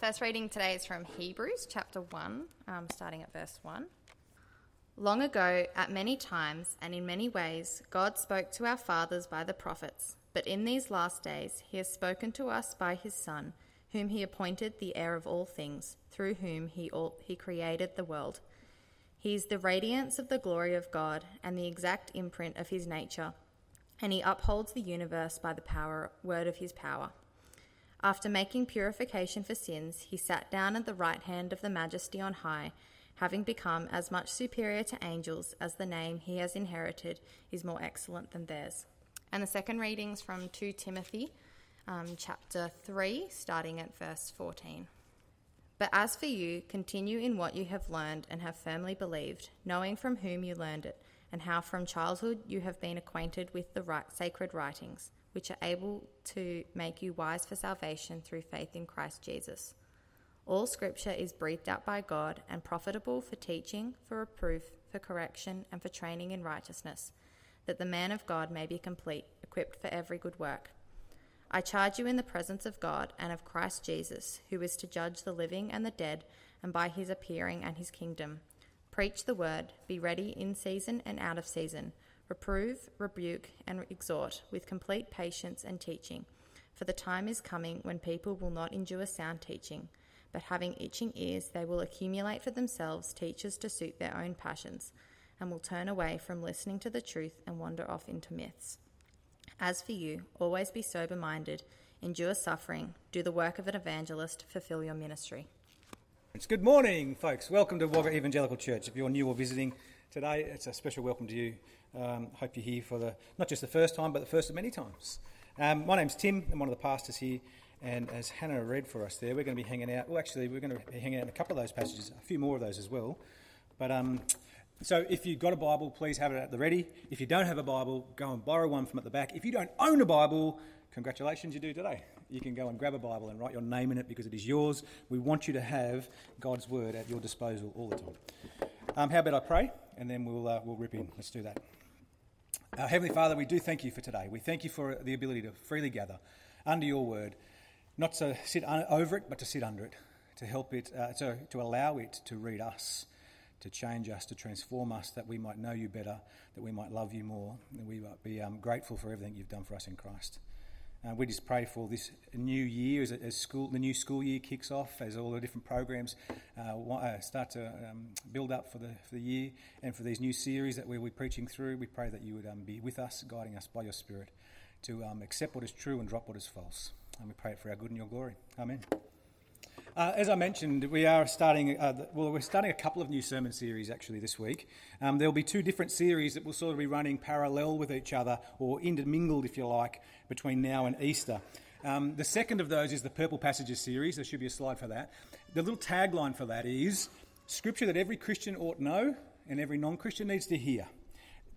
First reading today is from Hebrews chapter 1, um, starting at verse 1. Long ago, at many times and in many ways, God spoke to our fathers by the prophets, but in these last days he has spoken to us by his Son, whom he appointed the heir of all things, through whom he, all, he created the world. He is the radiance of the glory of God and the exact imprint of his nature, and he upholds the universe by the power word of his power. After making purification for sins, he sat down at the right hand of the Majesty on high, having become as much superior to angels as the name he has inherited is more excellent than theirs. And the second readings from 2 Timothy um, chapter 3, starting at verse 14. But as for you, continue in what you have learned and have firmly believed, knowing from whom you learned it, and how from childhood you have been acquainted with the right, sacred writings, which are able to make you wise for salvation through faith in Christ Jesus. All scripture is breathed out by God and profitable for teaching, for reproof, for correction, and for training in righteousness, that the man of God may be complete, equipped for every good work. I charge you in the presence of God and of Christ Jesus, who is to judge the living and the dead, and by his appearing and his kingdom. Preach the word, be ready in season and out of season. Reprove, rebuke, and exhort with complete patience and teaching. For the time is coming when people will not endure sound teaching, but having itching ears, they will accumulate for themselves teachers to suit their own passions, and will turn away from listening to the truth and wander off into myths. As for you, always be sober minded, endure suffering, do the work of an evangelist, fulfill your ministry. Good morning, folks. Welcome to Wagga Evangelical Church. If you're new or visiting today, it's a special welcome to you. Um, hope you're here for the not just the first time, but the first of many times. Um, my name's Tim. I'm one of the pastors here, and as Hannah read for us there, we're going to be hanging out. Well, actually, we're going to be hanging out in a couple of those passages, a few more of those as well. But um, so if you've got a Bible, please have it at the ready. If you don't have a Bible, go and borrow one from at the back. If you don't own a Bible, congratulations, you do today. You can go and grab a Bible and write your name in it because it is yours. We want you to have God's Word at your disposal all the time. Um, how about I pray, and then we'll, uh, we'll rip in. Let's do that. Uh, Heavenly Father, we do thank you for today. We thank you for the ability to freely gather under your Word, not to sit over it, but to sit under it, to help it, uh, to, to allow it to read us to change us, to transform us, that we might know you better, that we might love you more, that we might be um, grateful for everything you've done for us in Christ. Uh, we just pray for this new year as, as, school, the new school year kicks off, as all the different programs uh, uh, start to um, build up for the, for the year, and for these new series that we're, we're preaching through. We pray that you would um, be with us, guiding us by your Spirit to um, accept what is true and drop what is false. And we pray it for our good and your glory. Amen. Uh, as I mentioned, we are starting, uh, well, we're starting a couple of new sermon series actually this week. Um, there'll be two different series that will sort of be running parallel with each other, or intermingled, if you like, between now and Easter. Um, the second of those is the Purple Passages series. There should be a slide for that. The little tagline for that is Scripture that every Christian ought to know and every non Christian needs to hear.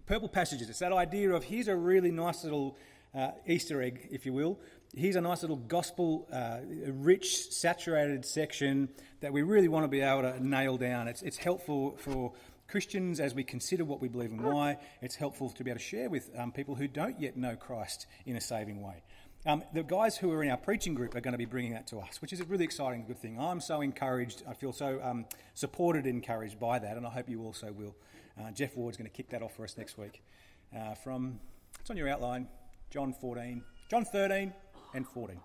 Purple Passages, it's that idea of here's a really nice little uh, Easter egg, if you will, here's a nice little gospel uh, rich, saturated section that we really want to be able to nail down. It's, it's helpful for Christians as we consider what we believe and why. It's helpful to be able to share with um, people who don't yet know Christ in a saving way. Um, the guys who are in our preaching group are going to be bringing that to us, which is a really exciting, good thing. I'm so encouraged. I feel so um, supported, encouraged by that, and I hope you also will. Uh, Jeff Ward's going to kick that off for us next week. Uh, from it's on your outline, John 14, John 13, and 14.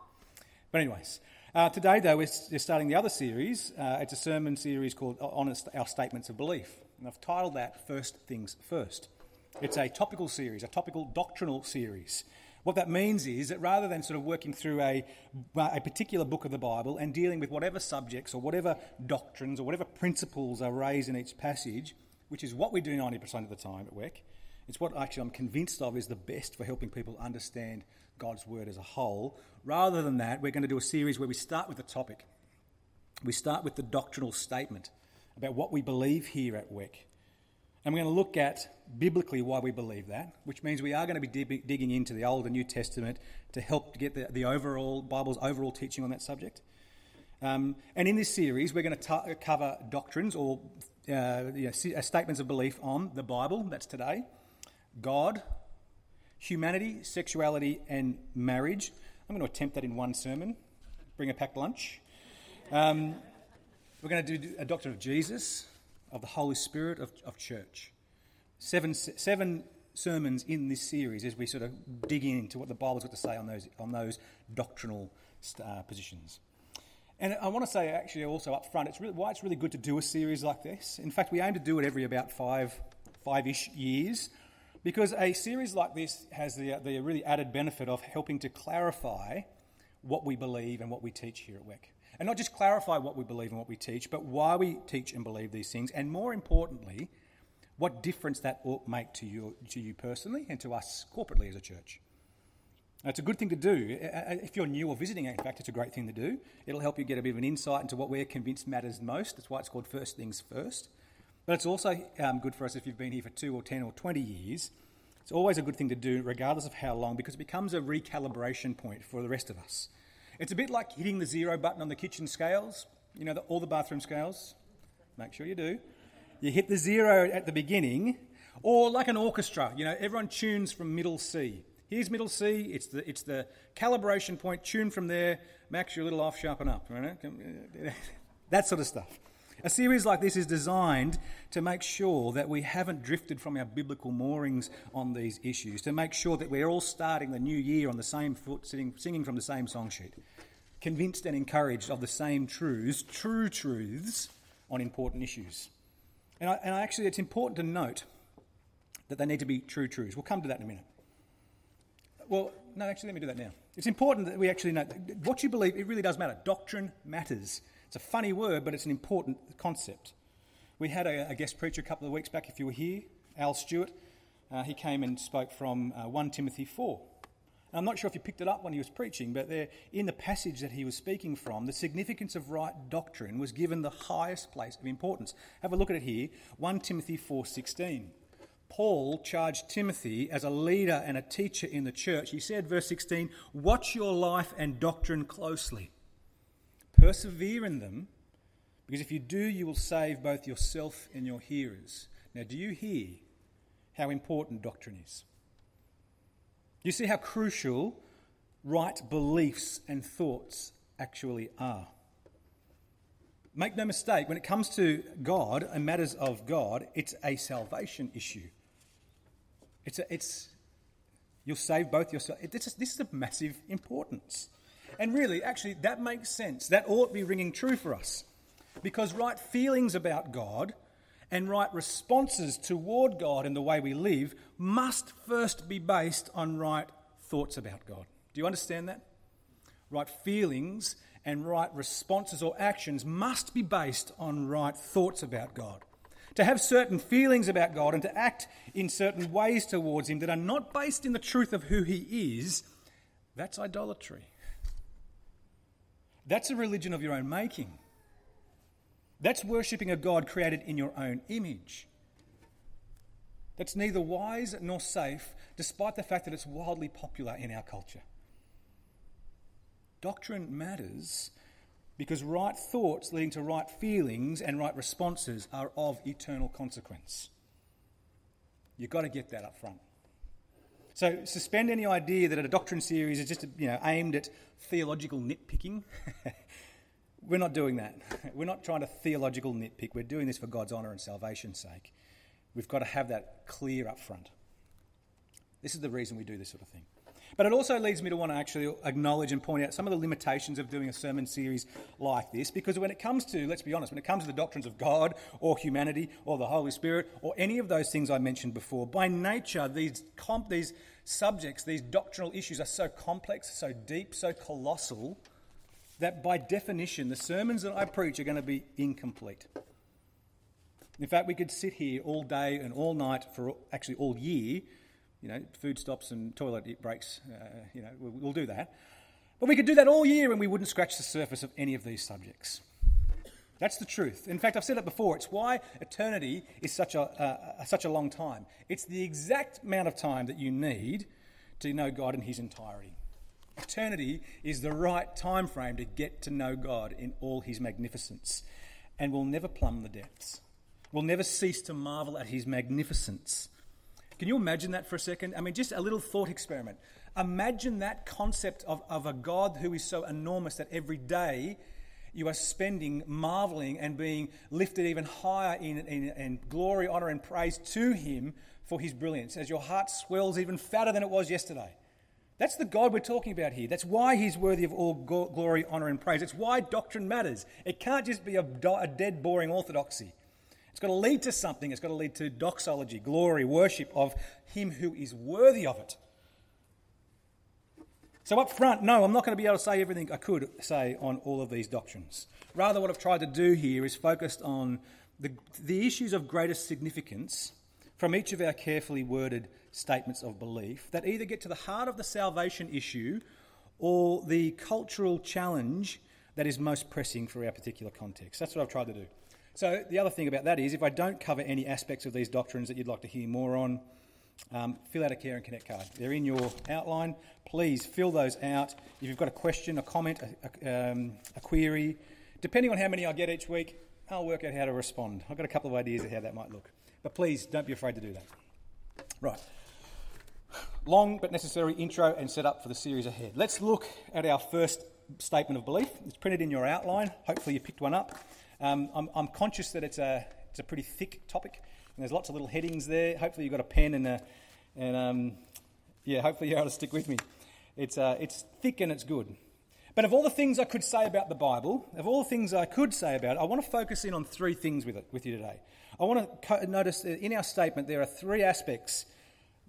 But, anyways, uh, today, though, we're starting the other series. Uh, it's a sermon series called Honest Our Statements of Belief. And I've titled that First Things First. It's a topical series, a topical doctrinal series. What that means is that rather than sort of working through a, a particular book of the Bible and dealing with whatever subjects or whatever doctrines or whatever principles are raised in each passage, which is what we do 90% of the time at WEC, it's what actually I'm convinced of is the best for helping people understand God's Word as a whole. Rather than that, we're going to do a series where we start with the topic. We start with the doctrinal statement about what we believe here at WEC. And we're going to look at biblically why we believe that, which means we are going to be digging into the Old and New Testament to help get the, the overall Bible's overall teaching on that subject. Um, and in this series, we're going to t- cover doctrines or uh, you know, statements of belief on the Bible, that's today, God, humanity, sexuality, and marriage. I'm going to attempt that in one sermon. Bring a packed lunch. Um, we're going to do a doctrine of Jesus, of the Holy Spirit, of, of church. Seven, seven sermons in this series as we sort of dig into what the Bible's got to say on those, on those doctrinal uh, positions. And I want to say, actually, also up front, it's really, why it's really good to do a series like this. In fact, we aim to do it every about five, five-ish years, because a series like this has the, the really added benefit of helping to clarify what we believe and what we teach here at WEC. And not just clarify what we believe and what we teach, but why we teach and believe these things, and more importantly, what difference that ought make to you, to you personally and to us corporately as a church. Now, it's a good thing to do. If you're new or visiting, in fact, it's a great thing to do. It'll help you get a bit of an insight into what we're convinced matters most. That's why it's called First Things First. But it's also um, good for us if you've been here for two or 10 or 20 years. It's always a good thing to do, regardless of how long, because it becomes a recalibration point for the rest of us. It's a bit like hitting the zero button on the kitchen scales, you know, the, all the bathroom scales. Make sure you do. You hit the zero at the beginning, or like an orchestra, you know, everyone tunes from middle C. Here's middle C, it's the, it's the calibration point, tune from there, max, you're a little off, sharpen up. Right? that sort of stuff. A series like this is designed to make sure that we haven't drifted from our biblical moorings on these issues, to make sure that we're all starting the new year on the same foot, sitting, singing from the same song sheet, convinced and encouraged of the same truths, true truths on important issues. And, I, and actually, it's important to note that they need to be true truths. We'll come to that in a minute. Well, no, actually, let me do that now. It's important that we actually know what you believe, it really does matter. Doctrine matters. It's a funny word, but it's an important concept. We had a, a guest preacher a couple of weeks back, if you were here, Al Stewart. Uh, he came and spoke from uh, 1 Timothy 4. And I'm not sure if you picked it up when he was preaching, but there, in the passage that he was speaking from, the significance of right doctrine was given the highest place of importance. Have a look at it here 1 Timothy 4:16. Paul charged Timothy as a leader and a teacher in the church. He said, verse 16, Watch your life and doctrine closely. Persevere in them, because if you do, you will save both yourself and your hearers. Now, do you hear how important doctrine is? Do you see how crucial right beliefs and thoughts actually are? Make no mistake, when it comes to God and matters of God, it's a salvation issue. It's, a, it's you'll save both yourself. This is, this is of massive importance. And really, actually, that makes sense. That ought to be ringing true for us. Because right feelings about God and right responses toward God in the way we live must first be based on right thoughts about God. Do you understand that? Right feelings and right responses or actions must be based on right thoughts about God. To have certain feelings about God and to act in certain ways towards Him that are not based in the truth of who He is, that's idolatry. That's a religion of your own making. That's worshipping a God created in your own image. That's neither wise nor safe, despite the fact that it's wildly popular in our culture. Doctrine matters because right thoughts leading to right feelings and right responses are of eternal consequence. You've got to get that up front. So suspend any idea that a doctrine series is just you know, aimed at theological nitpicking. We're not doing that. We're not trying to theological nitpick. We're doing this for God's honour and salvation's sake. We've got to have that clear up front. This is the reason we do this sort of thing. But it also leads me to want to actually acknowledge and point out some of the limitations of doing a sermon series like this, because when it comes to, let's be honest, when it comes to the doctrines of God or humanity or the Holy Spirit or any of those things I mentioned before, by nature, these, comp- these subjects, these doctrinal issues are so complex, so deep, so colossal, that by definition, the sermons that I preach are going to be incomplete. In fact, we could sit here all day and all night for actually all year you know, food stops and toilet breaks, uh, you know, we'll, we'll do that. But we could do that all year and we wouldn't scratch the surface of any of these subjects. That's the truth. In fact, I've said it before. It's why eternity is such a, uh, such a long time. It's the exact amount of time that you need to know God in His entirety. Eternity is the right time frame to get to know God in all His magnificence, and we'll never plumb the depths. We'll never cease to marvel at His magnificence. Can you imagine that for a second? I mean, just a little thought experiment. Imagine that concept of, of a God who is so enormous that every day you are spending marveling and being lifted even higher in, in, in glory, honour, and praise to Him for His brilliance as your heart swells even fatter than it was yesterday. That's the God we're talking about here. That's why He's worthy of all glory, honour, and praise. It's why doctrine matters. It can't just be a, a dead, boring orthodoxy. It's got to lead to something. It's got to lead to doxology, glory, worship of Him who is worthy of it. So, up front, no, I'm not going to be able to say everything I could say on all of these doctrines. Rather, what I've tried to do here is focused on the, the issues of greatest significance from each of our carefully worded statements of belief that either get to the heart of the salvation issue or the cultural challenge that is most pressing for our particular context. That's what I've tried to do. So, the other thing about that is if I don't cover any aspects of these doctrines that you'd like to hear more on, um, fill out a care and connect card. They're in your outline. Please fill those out. If you've got a question, a comment, a, a, um, a query, depending on how many I get each week, I'll work out how to respond. I've got a couple of ideas of how that might look. But please don't be afraid to do that. Right. Long but necessary intro and setup for the series ahead. Let's look at our first statement of belief. It's printed in your outline. Hopefully, you picked one up. Um, I'm, I'm conscious that it's a, it's a pretty thick topic. And there's lots of little headings there. Hopefully, you've got a pen and, a, and um, yeah, hopefully you're able to stick with me. It's, uh, it's thick and it's good. But of all the things I could say about the Bible, of all the things I could say about it, I want to focus in on three things with it with you today. I want to notice that in our statement there are three aspects: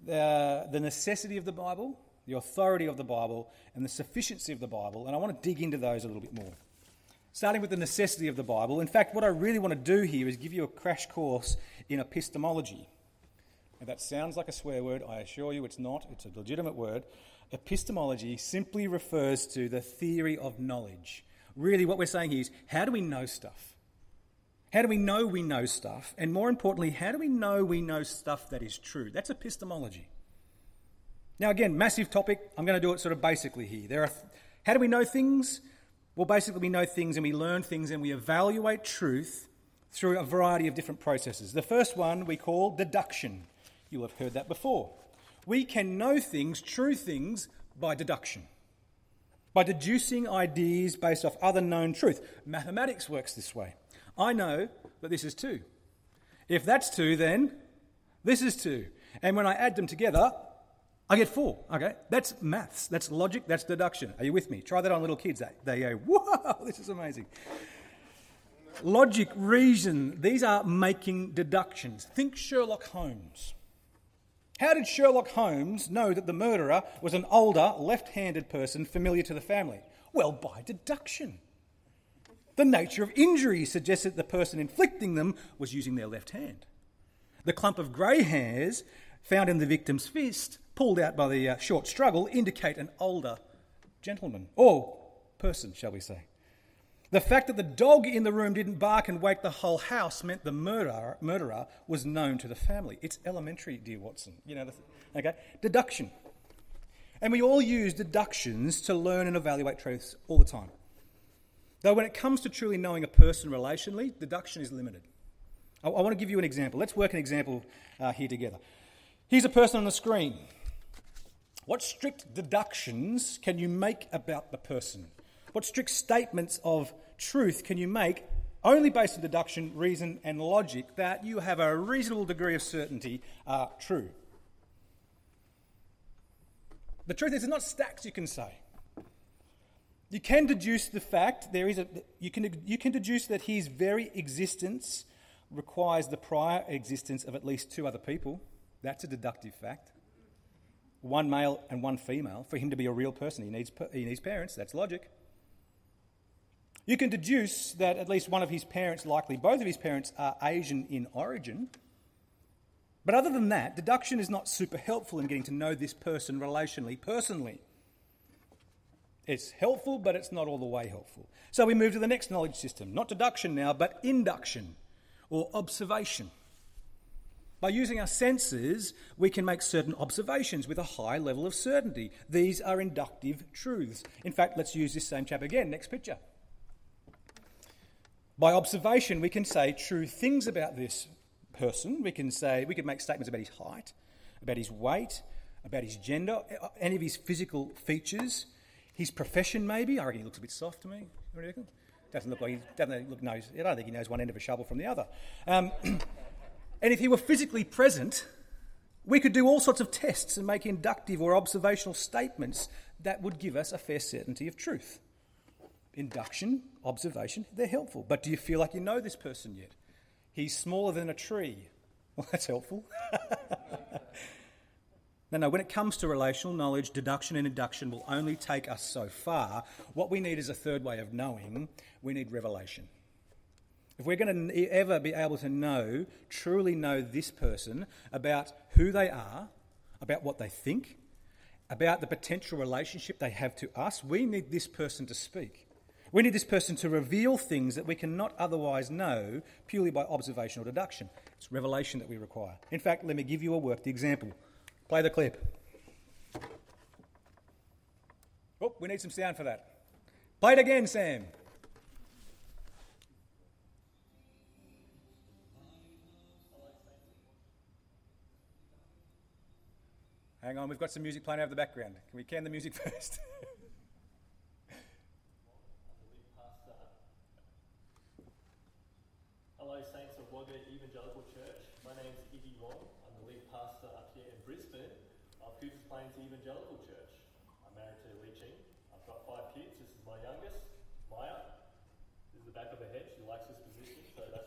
uh, the necessity of the Bible, the authority of the Bible, and the sufficiency of the Bible. And I want to dig into those a little bit more. Starting with the necessity of the Bible. In fact, what I really want to do here is give you a crash course in epistemology. And that sounds like a swear word. I assure you it's not. It's a legitimate word. Epistemology simply refers to the theory of knowledge. Really, what we're saying here is how do we know stuff? How do we know we know stuff? And more importantly, how do we know we know stuff that is true? That's epistemology. Now, again, massive topic. I'm going to do it sort of basically here. There are, how do we know things? Well, basically, we know things and we learn things and we evaluate truth through a variety of different processes. The first one we call deduction. You'll have heard that before. We can know things, true things, by deduction, by deducing ideas based off other known truth. Mathematics works this way. I know that this is 2. If that's 2, then this is 2. And when I add them together, I get four. Okay, that's maths. That's logic. That's deduction. Are you with me? Try that on little kids. They go, "Whoa, this is amazing." Logic, reason. These are making deductions. Think Sherlock Holmes. How did Sherlock Holmes know that the murderer was an older, left-handed person familiar to the family? Well, by deduction. The nature of injury suggested that the person inflicting them was using their left hand. The clump of grey hairs found in the victim's fist pulled out by the uh, short struggle indicate an older gentleman, or person, shall we say. The fact that the dog in the room didn't bark and wake the whole house meant the murderer, murderer was known to the family. It's elementary, dear Watson. You know, the, okay? Deduction. And we all use deductions to learn and evaluate truths all the time. Though when it comes to truly knowing a person relationally, deduction is limited. I, I want to give you an example. Let's work an example uh, here together. Here's a person on the screen. What strict deductions can you make about the person? What strict statements of truth can you make only based on deduction, reason, and logic that you have a reasonable degree of certainty are true? The truth is, it's not stacks you can say. You can deduce the fact there is a you can you can deduce that his very existence requires the prior existence of at least two other people. That's a deductive fact one male and one female, for him to be a real person, he needs, he needs parents. That's logic. You can deduce that at least one of his parents, likely both of his parents, are Asian in origin. But other than that, deduction is not super helpful in getting to know this person relationally, personally. It's helpful, but it's not all the way helpful. So we move to the next knowledge system. Not deduction now, but induction or observation. By using our senses, we can make certain observations with a high level of certainty. These are inductive truths. In fact, let's use this same chap again. Next picture. By observation, we can say true things about this person. We can say we can make statements about his height, about his weight, about his gender, any of his physical features, his profession maybe. I reckon he looks a bit soft to me. Doesn't look like he doesn't look knows. I don't think he knows one end of a shovel from the other. Um, and if he were physically present, we could do all sorts of tests and make inductive or observational statements that would give us a fair certainty of truth. Induction, observation, they're helpful. But do you feel like you know this person yet? He's smaller than a tree. Well, that's helpful. no, no, when it comes to relational knowledge, deduction and induction will only take us so far. What we need is a third way of knowing. We need revelation. If we're going to ever be able to know, truly know this person about who they are, about what they think, about the potential relationship they have to us, we need this person to speak. We need this person to reveal things that we cannot otherwise know purely by observation or deduction. It's revelation that we require. In fact, let me give you a worked example. Play the clip. Oh, we need some sound for that. Play it again, Sam. Hang on, we've got some music playing over the background. Can we can the music first? Hello, Saints of Wagga Evangelical Church. My name is Igy Wong. I'm the lead pastor up here in Brisbane of Hoof's Plains Evangelical Church. I'm married to Leqing. I've got five kids. This is my youngest, Maya. This is the back of her head. She likes this position, so That's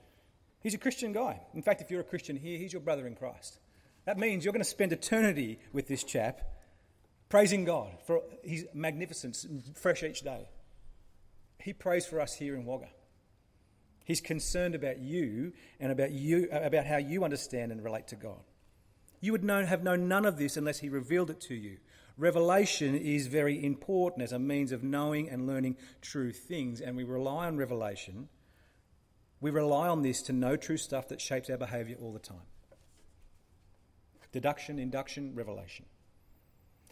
He's a Christian guy. In fact, if you're a Christian here, he's your brother in Christ. That means you're going to spend eternity with this chap, praising God for his magnificence, fresh each day. He prays for us here in Wagga. He's concerned about you and about you about how you understand and relate to God. You would know, have known none of this unless he revealed it to you. Revelation is very important as a means of knowing and learning true things, and we rely on revelation. We rely on this to know true stuff that shapes our behaviour all the time. Deduction, induction, revelation.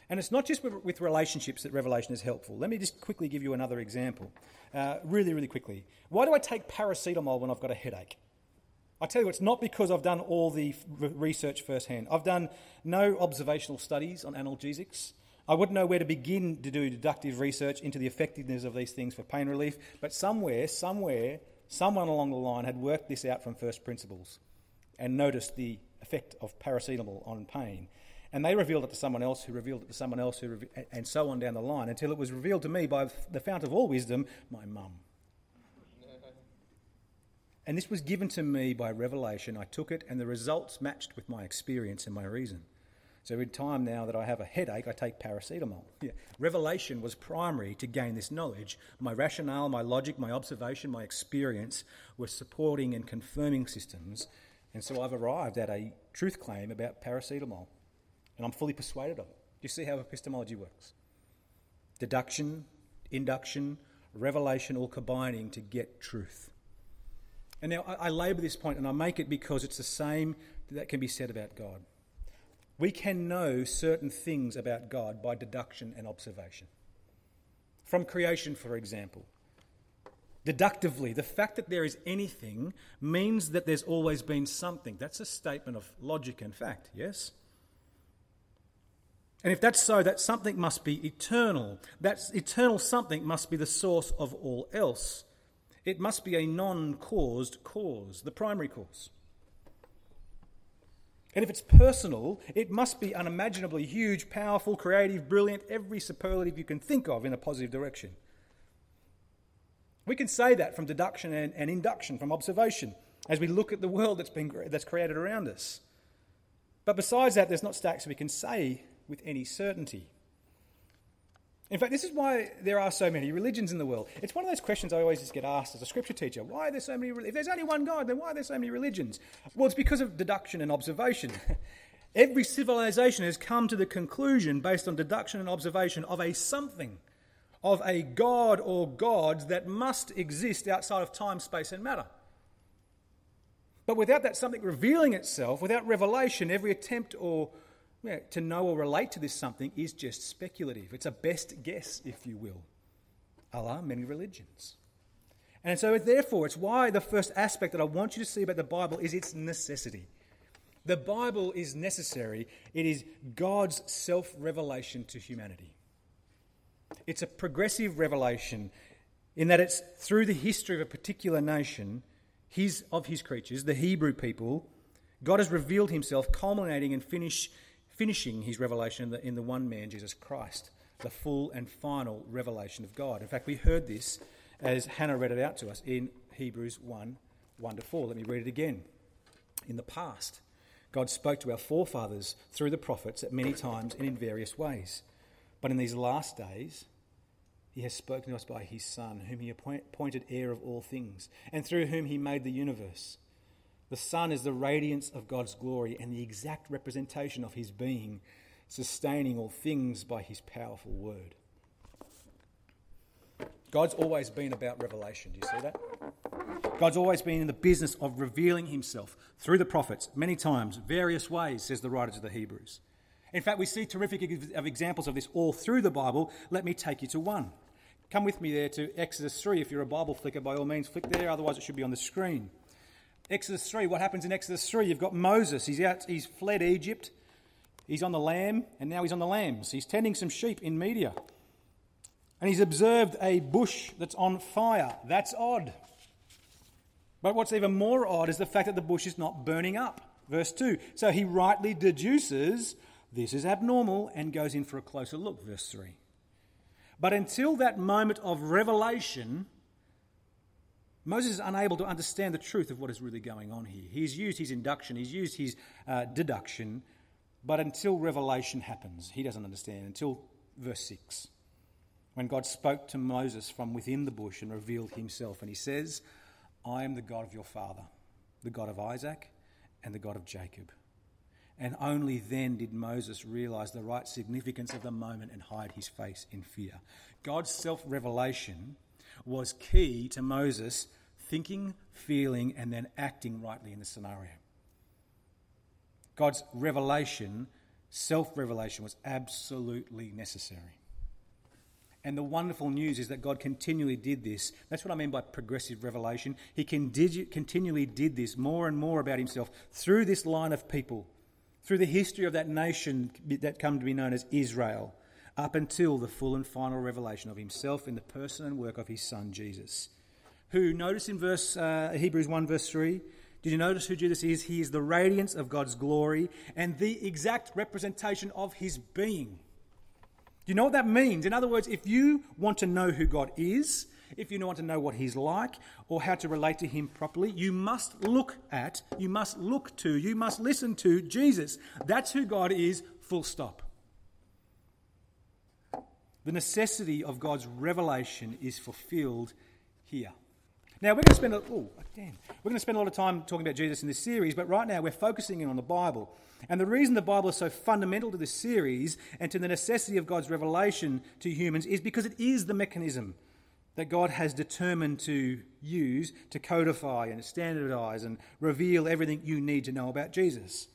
And it's not just with relationships that revelation is helpful. Let me just quickly give you another example. Uh, really, really quickly. Why do I take paracetamol when I've got a headache? I tell you, it's not because I've done all the research firsthand. I've done no observational studies on analgesics. I wouldn't know where to begin to do deductive research into the effectiveness of these things for pain relief, but somewhere, somewhere, someone along the line had worked this out from first principles and noticed the effect of paracetamol on pain. And they revealed it to someone else, who revealed it to someone else, who reve- and so on down the line, until it was revealed to me by the fount of all wisdom, my mum. And this was given to me by revelation. I took it, and the results matched with my experience and my reason. So every time now that I have a headache, I take paracetamol. Yeah. Revelation was primary to gain this knowledge. My rationale, my logic, my observation, my experience were supporting and confirming systems. And so I've arrived at a truth claim about paracetamol and I'm fully persuaded of it. Do you see how epistemology works? Deduction, induction, revelation, all combining to get truth. And now I, I labour this point and I make it because it's the same that can be said about God. We can know certain things about God by deduction and observation. From creation, for example. Deductively, the fact that there is anything means that there's always been something. That's a statement of logic and fact, yes? And if that's so, that something must be eternal. That eternal something must be the source of all else. It must be a non caused cause, the primary cause. And if it's personal, it must be unimaginably huge, powerful, creative, brilliant, every superlative you can think of in a positive direction. We can say that from deduction and, and induction, from observation, as we look at the world that's, been, that's created around us. But besides that, there's not stacks we can say with any certainty. In fact, this is why there are so many religions in the world. It's one of those questions I always just get asked as a scripture teacher. Why are there so many? If there's only one God, then why are there so many religions? Well, it's because of deduction and observation. Every civilization has come to the conclusion, based on deduction and observation, of a something, of a god or gods that must exist outside of time, space, and matter. But without that something revealing itself, without revelation, every attempt or to know or relate to this something is just speculative. It's a best guess, if you will. Allah, many religions. And so, therefore, it's why the first aspect that I want you to see about the Bible is its necessity. The Bible is necessary, it is God's self revelation to humanity. It's a progressive revelation in that it's through the history of a particular nation, his, of his creatures, the Hebrew people, God has revealed himself, culminating and finish, finishing his revelation in the, in the one man, Jesus Christ, the full and final revelation of God. In fact, we heard this as Hannah read it out to us in Hebrews 1 1 to 4. Let me read it again. In the past, God spoke to our forefathers through the prophets at many times and in various ways. But in these last days, he has spoken to us by his Son, whom he appointed heir of all things, and through whom he made the universe. The sun is the radiance of God's glory and the exact representation of his being, sustaining all things by his powerful word. God's always been about revelation. Do you see that? God's always been in the business of revealing himself through the prophets, many times, various ways, says the writer to the Hebrews. In fact, we see terrific examples of this all through the Bible. Let me take you to one. Come with me there to Exodus 3. If you're a Bible flicker, by all means, flick there, otherwise, it should be on the screen. Exodus 3, what happens in Exodus 3? You've got Moses. He's out, he's fled Egypt. He's on the lamb, and now he's on the lambs. He's tending some sheep in Midian. And he's observed a bush that's on fire. That's odd. But what's even more odd is the fact that the bush is not burning up. Verse 2. So he rightly deduces this is abnormal and goes in for a closer look. Verse 3. But until that moment of revelation, Moses is unable to understand the truth of what is really going on here. He's used his induction, he's used his uh, deduction, but until revelation happens, he doesn't understand. Until verse 6 when God spoke to Moses from within the bush and revealed himself. And he says, I am the God of your father, the God of Isaac and the God of Jacob. And only then did Moses realize the right significance of the moment and hide his face in fear. God's self revelation was key to Moses thinking, feeling, and then acting rightly in the scenario. God's revelation, self revelation, was absolutely necessary. And the wonderful news is that God continually did this. That's what I mean by progressive revelation. He continually did this more and more about himself through this line of people, through the history of that nation that come to be known as Israel, up until the full and final revelation of himself in the person and work of his son Jesus. Who, notice in verse uh, Hebrews 1, verse 3, did you notice who Jesus is? He is the radiance of God's glory and the exact representation of his being. Do you know what that means? In other words, if you want to know who God is, if you want to know what He's like or how to relate to Him properly, you must look at, you must look to, you must listen to Jesus. That's who God is, full stop. The necessity of God's revelation is fulfilled here. Now we're going to spend a, oh, damn. We're going to spend a lot of time talking about Jesus in this series, but right now we're focusing in on the Bible. And the reason the Bible is so fundamental to this series and to the necessity of God's revelation to humans is because it is the mechanism that God has determined to use to codify and standardize and reveal everything you need to know about Jesus.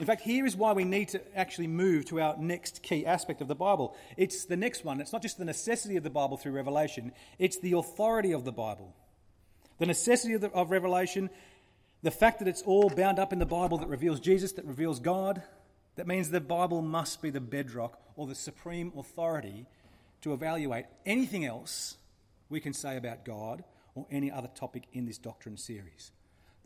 In fact, here is why we need to actually move to our next key aspect of the Bible. It's the next one. It's not just the necessity of the Bible through revelation, it's the authority of the Bible. The necessity of, the, of revelation the fact that it's all bound up in the Bible that reveals Jesus, that reveals God, that means the Bible must be the bedrock or the supreme authority to evaluate anything else we can say about God or any other topic in this doctrine series.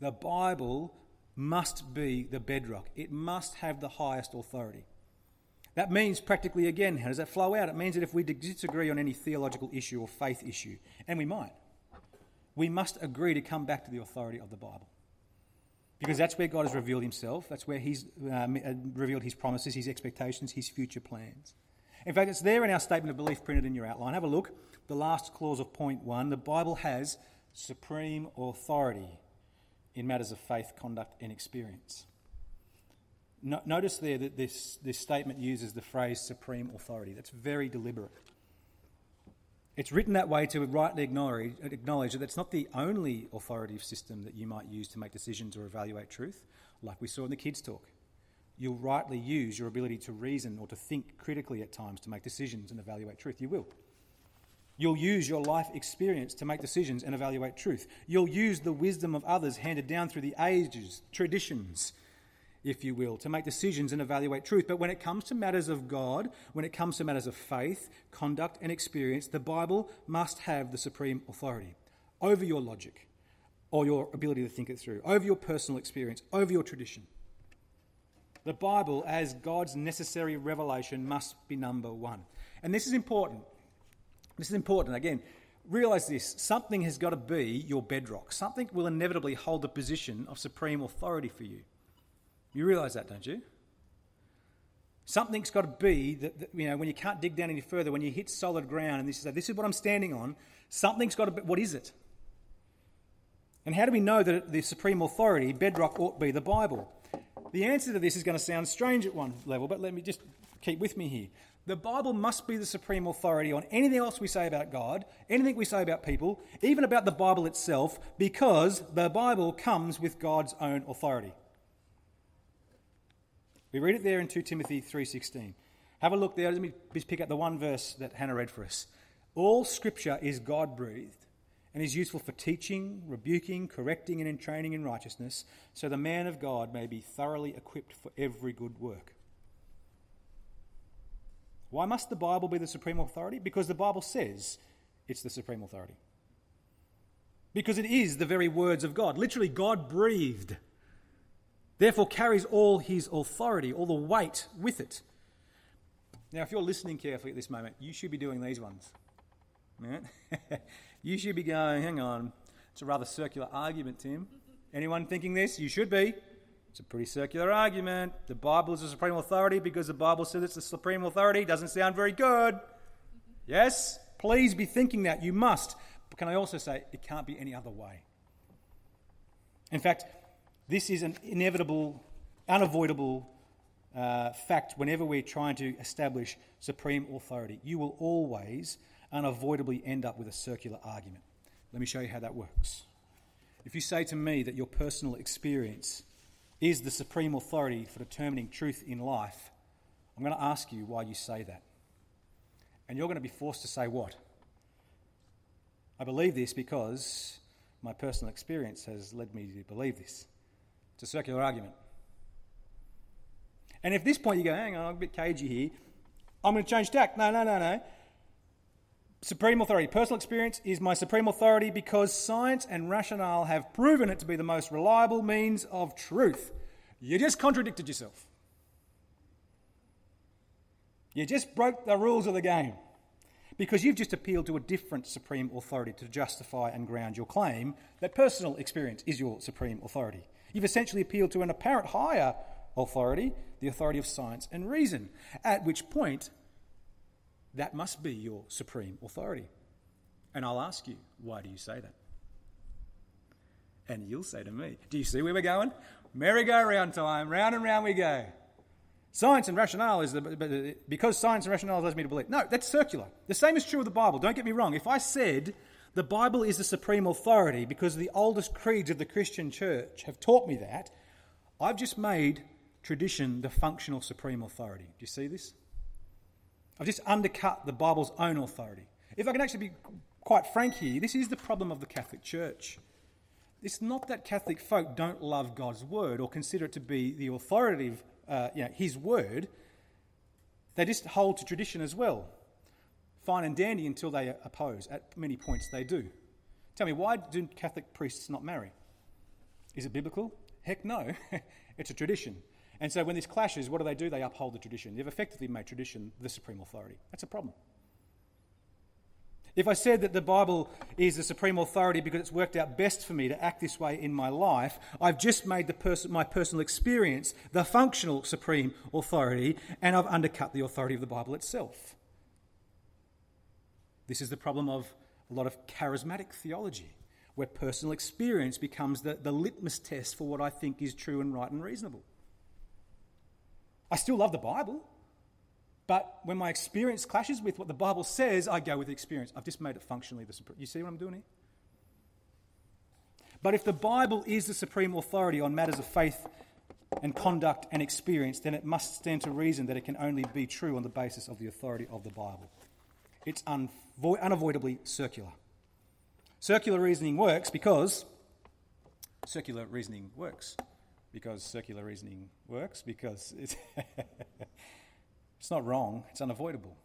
The Bible must be the bedrock, it must have the highest authority. That means, practically again, how does that flow out? It means that if we disagree on any theological issue or faith issue, and we might, we must agree to come back to the authority of the Bible. Because that's where God has revealed himself. That's where he's um, uh, revealed his promises, his expectations, his future plans. In fact, it's there in our statement of belief printed in your outline. Have a look. The last clause of point one the Bible has supreme authority in matters of faith, conduct, and experience. No, notice there that this, this statement uses the phrase supreme authority. That's very deliberate. It's written that way to rightly acknowledge, acknowledge that it's not the only authoritative system that you might use to make decisions or evaluate truth, like we saw in the kids' talk. You'll rightly use your ability to reason or to think critically at times to make decisions and evaluate truth. You will. You'll use your life experience to make decisions and evaluate truth. You'll use the wisdom of others handed down through the ages, traditions, if you will, to make decisions and evaluate truth. But when it comes to matters of God, when it comes to matters of faith, conduct, and experience, the Bible must have the supreme authority over your logic or your ability to think it through, over your personal experience, over your tradition. The Bible, as God's necessary revelation, must be number one. And this is important. This is important. Again, realize this something has got to be your bedrock. Something will inevitably hold the position of supreme authority for you. You realise that, don't you? Something's got to be that, that, you know when you can't dig down any further, when you hit solid ground, and this is this is what I'm standing on. Something's got to be. What is it? And how do we know that the supreme authority, bedrock, ought to be the Bible? The answer to this is going to sound strange at one level, but let me just keep with me here. The Bible must be the supreme authority on anything else we say about God, anything we say about people, even about the Bible itself, because the Bible comes with God's own authority. We read it there in 2 Timothy 3:16. Have a look there. Let me just pick up the one verse that Hannah read for us. All scripture is God-breathed and is useful for teaching, rebuking, correcting and in training in righteousness, so the man of God may be thoroughly equipped for every good work. Why must the Bible be the supreme authority? Because the Bible says it's the supreme authority. Because it is the very words of God. Literally, God breathed therefore carries all his authority, all the weight with it. Now, if you're listening carefully at this moment, you should be doing these ones. you should be going, hang on, it's a rather circular argument, Tim. Anyone thinking this? You should be. It's a pretty circular argument. The Bible is the supreme authority because the Bible says it's the supreme authority. Doesn't sound very good. Yes? Please be thinking that. You must. But can I also say it can't be any other way? In fact, this is an inevitable, unavoidable uh, fact whenever we're trying to establish supreme authority. You will always unavoidably end up with a circular argument. Let me show you how that works. If you say to me that your personal experience is the supreme authority for determining truth in life, I'm going to ask you why you say that. And you're going to be forced to say what? I believe this because my personal experience has led me to believe this. It's a circular argument. And if this point you go, hang on, I'm a bit cagey here, I'm going to change tack. No, no, no, no. Supreme authority. Personal experience is my supreme authority because science and rationale have proven it to be the most reliable means of truth. You just contradicted yourself. You just broke the rules of the game because you've just appealed to a different supreme authority to justify and ground your claim that personal experience is your supreme authority. You've essentially appealed to an apparent higher authority, the authority of science and reason, at which point that must be your supreme authority. And I'll ask you, why do you say that? And you'll say to me, Do you see where we're going? Merry-go-round time, round and round we go. Science and rationale is the, because science and rationale allows me to believe. No, that's circular. The same is true of the Bible. Don't get me wrong. If I said the Bible is the supreme authority because the oldest creeds of the Christian church have taught me that. I've just made tradition the functional supreme authority. Do you see this? I've just undercut the Bible's own authority. If I can actually be quite frank here, this is the problem of the Catholic Church. It's not that Catholic folk don't love God's word or consider it to be the authoritative, uh, you know, His word. They just hold to tradition as well fine and dandy until they oppose. At many points, they do. Tell me, why do Catholic priests not marry? Is it biblical? Heck no. it's a tradition. And so when this clashes, what do they do? They uphold the tradition. They've effectively made tradition the supreme authority. That's a problem. If I said that the Bible is the supreme authority because it's worked out best for me to act this way in my life, I've just made the pers- my personal experience the functional supreme authority, and I've undercut the authority of the Bible itself. This is the problem of a lot of charismatic theology, where personal experience becomes the, the litmus test for what I think is true and right and reasonable. I still love the Bible, but when my experience clashes with what the Bible says, I go with experience. I've just made it functionally the supreme. You see what I'm doing here? But if the Bible is the supreme authority on matters of faith and conduct and experience, then it must stand to reason that it can only be true on the basis of the authority of the Bible. It's unvo- unavoidably circular. Circular reasoning works because circular reasoning works because circular reasoning works because it's, it's not wrong, it's unavoidable.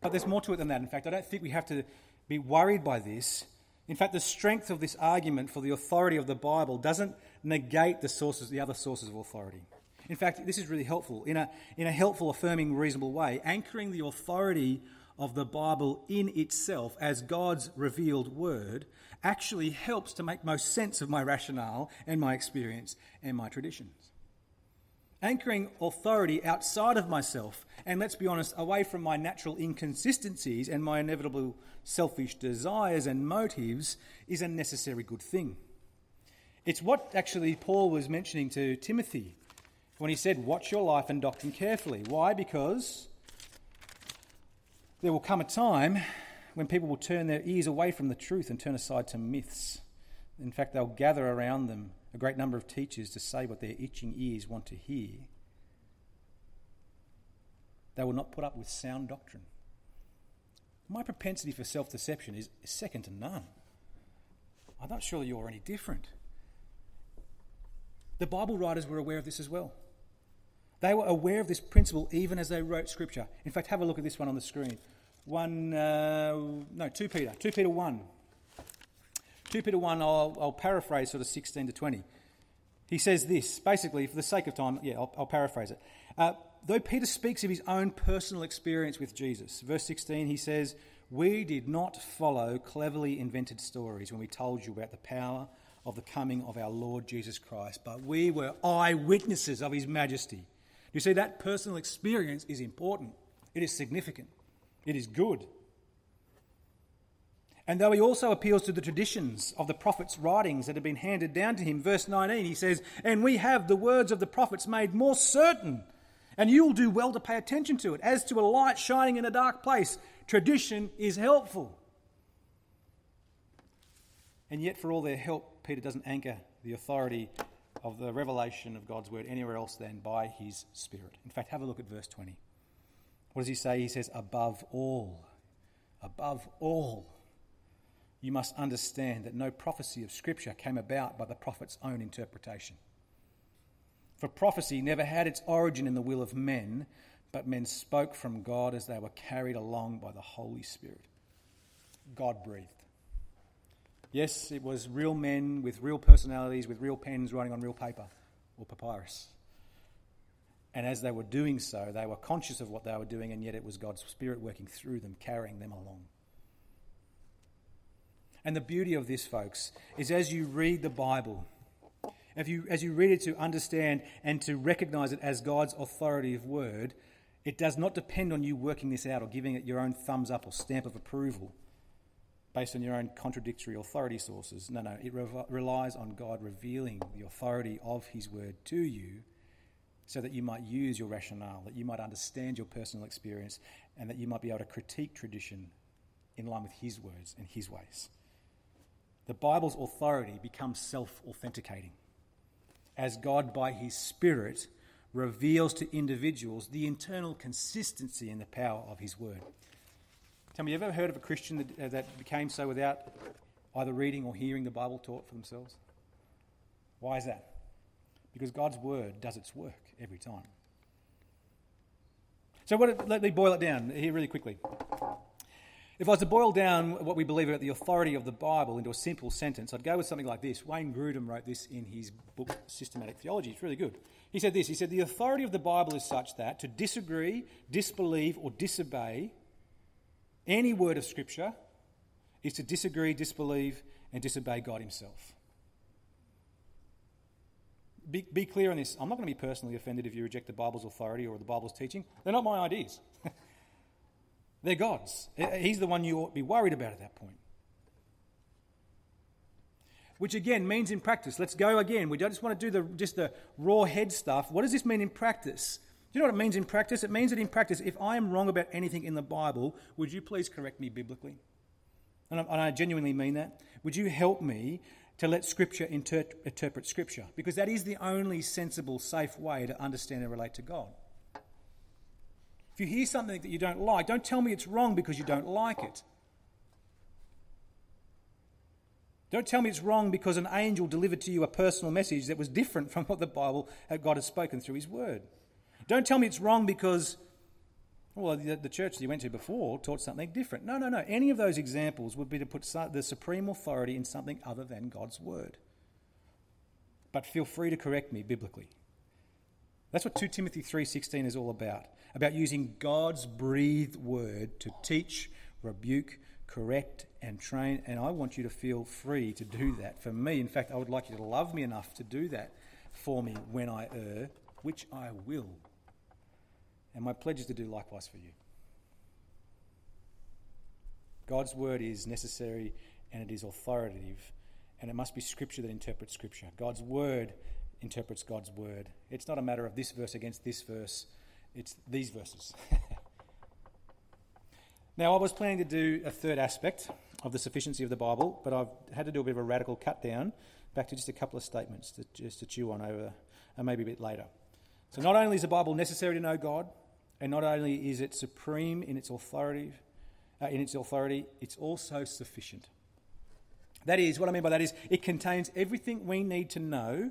But there's more to it than that. In fact, I don't think we have to be worried by this. In fact, the strength of this argument for the authority of the Bible doesn't negate the sources, the other sources of authority. In fact, this is really helpful in a, in a helpful, affirming, reasonable way, anchoring the authority of the Bible in itself as God's revealed word actually helps to make most sense of my rationale and my experience and my traditions. Anchoring authority outside of myself, and let's be honest, away from my natural inconsistencies and my inevitable selfish desires and motives, is a necessary good thing. It's what actually Paul was mentioning to Timothy when he said, Watch your life and doctrine carefully. Why? Because there will come a time when people will turn their ears away from the truth and turn aside to myths. In fact, they'll gather around them a great number of teachers to say what their itching ears want to hear. They will not put up with sound doctrine. My propensity for self deception is, second to none. I'm not sure you're any different. The Bible writers were aware of this as well. They were aware of this principle even as they wrote Scripture. In fact, have a look at this one on the screen. One, uh, no, 2 Peter, 2 Peter 1. 2 Peter 1, I'll, I'll, paraphrase sort of 16 to 20. He says this, basically, for the sake of time, yeah, I'll, I'll paraphrase it. Uh, though Peter speaks of his own personal experience with Jesus, verse 16, he says, We did not follow cleverly invented stories when we told you about the power of the coming of our Lord Jesus Christ, but we were eyewitnesses of his majesty. You see, that personal experience is important, it is significant, it is good. And though he also appeals to the traditions of the prophets' writings that have been handed down to him, verse 19, he says, And we have the words of the prophets made more certain, and you'll do well to pay attention to it. As to a light shining in a dark place, tradition is helpful. And yet, for all their help, Peter doesn't anchor the authority of the revelation of God's word anywhere else than by his Spirit. In fact, have a look at verse 20. What does he say? He says, Above all, above all, you must understand that no prophecy of Scripture came about by the prophet's own interpretation. For prophecy never had its origin in the will of men, but men spoke from God as they were carried along by the Holy Spirit. God breathed. Yes, it was real men with real personalities, with real pens writing on real paper or papyrus. And as they were doing so, they were conscious of what they were doing, and yet it was God's Spirit working through them, carrying them along. And the beauty of this, folks, is as you read the Bible, if you, as you read it to understand and to recognize it as God's authoritative word, it does not depend on you working this out or giving it your own thumbs up or stamp of approval based on your own contradictory authority sources. No, no, it re- relies on God revealing the authority of His word to you so that you might use your rationale, that you might understand your personal experience, and that you might be able to critique tradition in line with His words and His ways. The Bible's authority becomes self authenticating as God, by His Spirit, reveals to individuals the internal consistency and the power of His word. Tell me, you ever heard of a Christian that, uh, that became so without either reading or hearing the Bible taught for themselves? Why is that? Because God's word does its work every time. So, what, let me boil it down here really quickly. If I was to boil down what we believe about the authority of the Bible into a simple sentence, I'd go with something like this. Wayne Grudem wrote this in his book, Systematic Theology. It's really good. He said this He said, The authority of the Bible is such that to disagree, disbelieve, or disobey any word of Scripture is to disagree, disbelieve, and disobey God Himself. Be, be clear on this. I'm not going to be personally offended if you reject the Bible's authority or the Bible's teaching. They're not my ideas, they're God's. He's the one you ought to be worried about at that point. which again means in practice. Let's go again. We don't just want to do the, just the raw head stuff. What does this mean in practice? Do you know what it means in practice? It means that in practice, if I am wrong about anything in the Bible, would you please correct me biblically? And I, and I genuinely mean that. Would you help me to let Scripture inter- interpret Scripture? Because that is the only sensible, safe way to understand and relate to God. If you hear something that you don't like, don't tell me it's wrong because you don't like it. Don't tell me it's wrong because an angel delivered to you a personal message that was different from what the Bible, uh, God has spoken through His Word. Don't tell me it's wrong because, well, the, the church that you went to before taught something different. No, no, no. Any of those examples would be to put the supreme authority in something other than God's Word. But feel free to correct me biblically. That's what 2 Timothy 3:16 is all about. About using God's breathed word to teach, rebuke, correct, and train. And I want you to feel free to do that. For me, in fact, I would like you to love me enough to do that for me when I err, which I will. And my pledge is to do likewise for you. God's word is necessary and it is authoritative, and it must be Scripture that interprets Scripture. God's word interprets God's word. It's not a matter of this verse against this verse, it's these verses. Now, I was planning to do a third aspect of the sufficiency of the Bible, but I've had to do a bit of a radical cut down back to just a couple of statements to, just to chew on over, and maybe a bit later. So, not only is the Bible necessary to know God, and not only is it supreme in its authority, uh, in its authority, it's also sufficient. That is, what I mean by that is, it contains everything we need to know.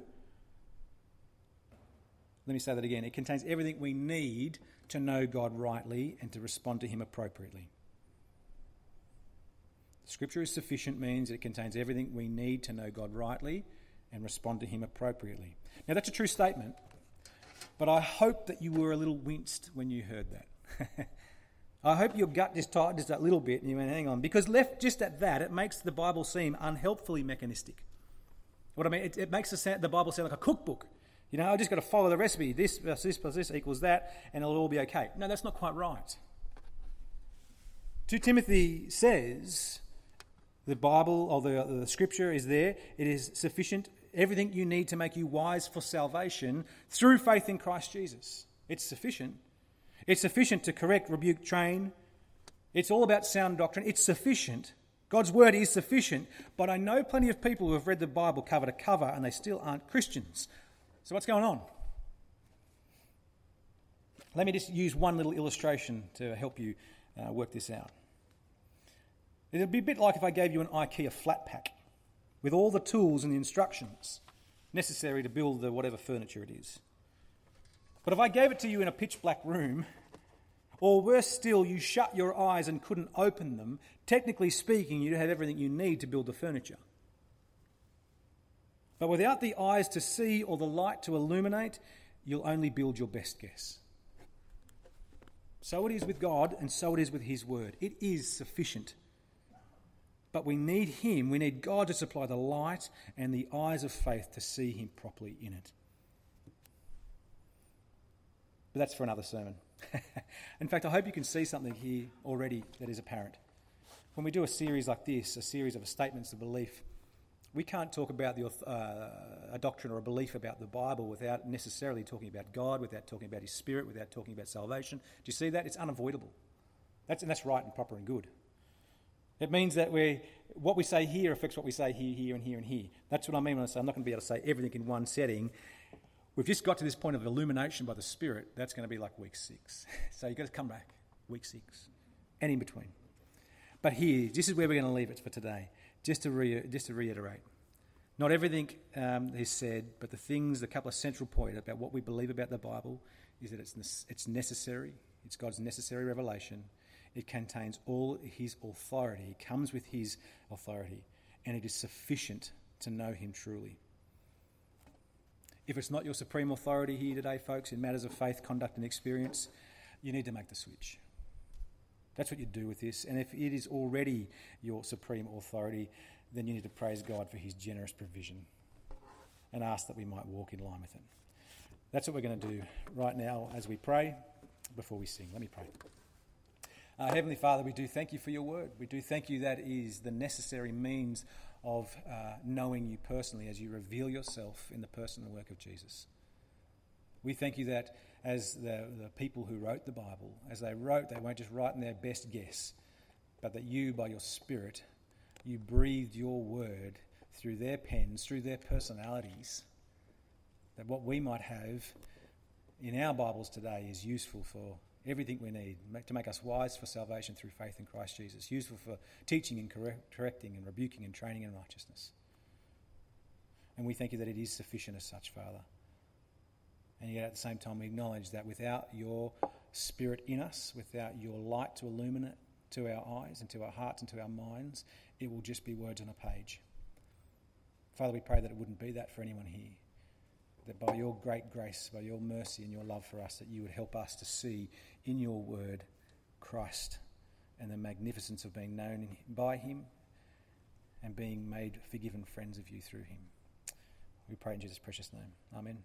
Let me say that again. It contains everything we need to know God rightly and to respond to Him appropriately. Scripture is sufficient means it contains everything we need to know God rightly and respond to Him appropriately. Now, that's a true statement, but I hope that you were a little winced when you heard that. I hope your gut just tightened just a little bit and you went, hang on, because left just at that, it makes the Bible seem unhelpfully mechanistic. What I mean, it, it makes the, the Bible sound like a cookbook. You know, I just got to follow the recipe. This plus this plus this equals that, and it'll all be okay. No, that's not quite right. 2 Timothy says the Bible or the, the scripture is there. It is sufficient, everything you need to make you wise for salvation through faith in Christ Jesus. It's sufficient. It's sufficient to correct, rebuke, train. It's all about sound doctrine. It's sufficient. God's word is sufficient, but I know plenty of people who have read the Bible cover to cover and they still aren't Christians. So, what's going on? Let me just use one little illustration to help you uh, work this out. It'd be a bit like if I gave you an IKEA flat pack with all the tools and the instructions necessary to build the whatever furniture it is. But if I gave it to you in a pitch black room, or worse still, you shut your eyes and couldn't open them, technically speaking, you'd have everything you need to build the furniture. But without the eyes to see or the light to illuminate, you'll only build your best guess. So it is with God, and so it is with His Word. It is sufficient but we need Him, we need God to supply the light and the eyes of faith to see Him properly in it. But that's for another sermon. in fact, I hope you can see something here already that is apparent. When we do a series like this, a series of statements of belief, we can't talk about the, uh, a doctrine or a belief about the Bible without necessarily talking about God, without talking about His Spirit, without talking about salvation. Do you see that? It's unavoidable. That's, and that's right and proper and good. It means that we what we say here affects what we say here, here, and here, and here. That's what I mean when I say I'm not going to be able to say everything in one setting. We've just got to this point of illumination by the Spirit. That's going to be like week six. so you've got to come back, week six, and in between. But here, this is where we're going to leave it for today, just to, re- just to reiterate. Not everything um, is said, but the things, the couple of central points about what we believe about the Bible is that it's, it's necessary, it's God's necessary revelation, it contains all his authority. It comes with his authority, and it is sufficient to know him truly. If it's not your supreme authority here today, folks, in matters of faith, conduct, and experience, you need to make the switch. That's what you do with this. And if it is already your supreme authority, then you need to praise God for his generous provision and ask that we might walk in line with it. That's what we're going to do right now as we pray before we sing. Let me pray. Uh, Heavenly Father, we do thank you for your word. We do thank you that is the necessary means of uh, knowing you personally as you reveal yourself in the person and work of Jesus. We thank you that as the, the people who wrote the Bible, as they wrote, they weren't just writing their best guess, but that you, by your Spirit, you breathed your word through their pens, through their personalities, that what we might have in our Bibles today is useful for everything we need to make us wise for salvation through faith in Christ Jesus, useful for teaching and correcting and rebuking and training in righteousness. And we thank you that it is sufficient as such, Father. And yet at the same time, we acknowledge that without your Spirit in us, without your light to illuminate to our eyes and to our hearts and to our minds, it will just be words on a page. Father, we pray that it wouldn't be that for anyone here. That by your great grace, by your mercy and your love for us, that you would help us to see in your word Christ and the magnificence of being known by him and being made forgiven friends of you through him. We pray in Jesus' precious name. Amen.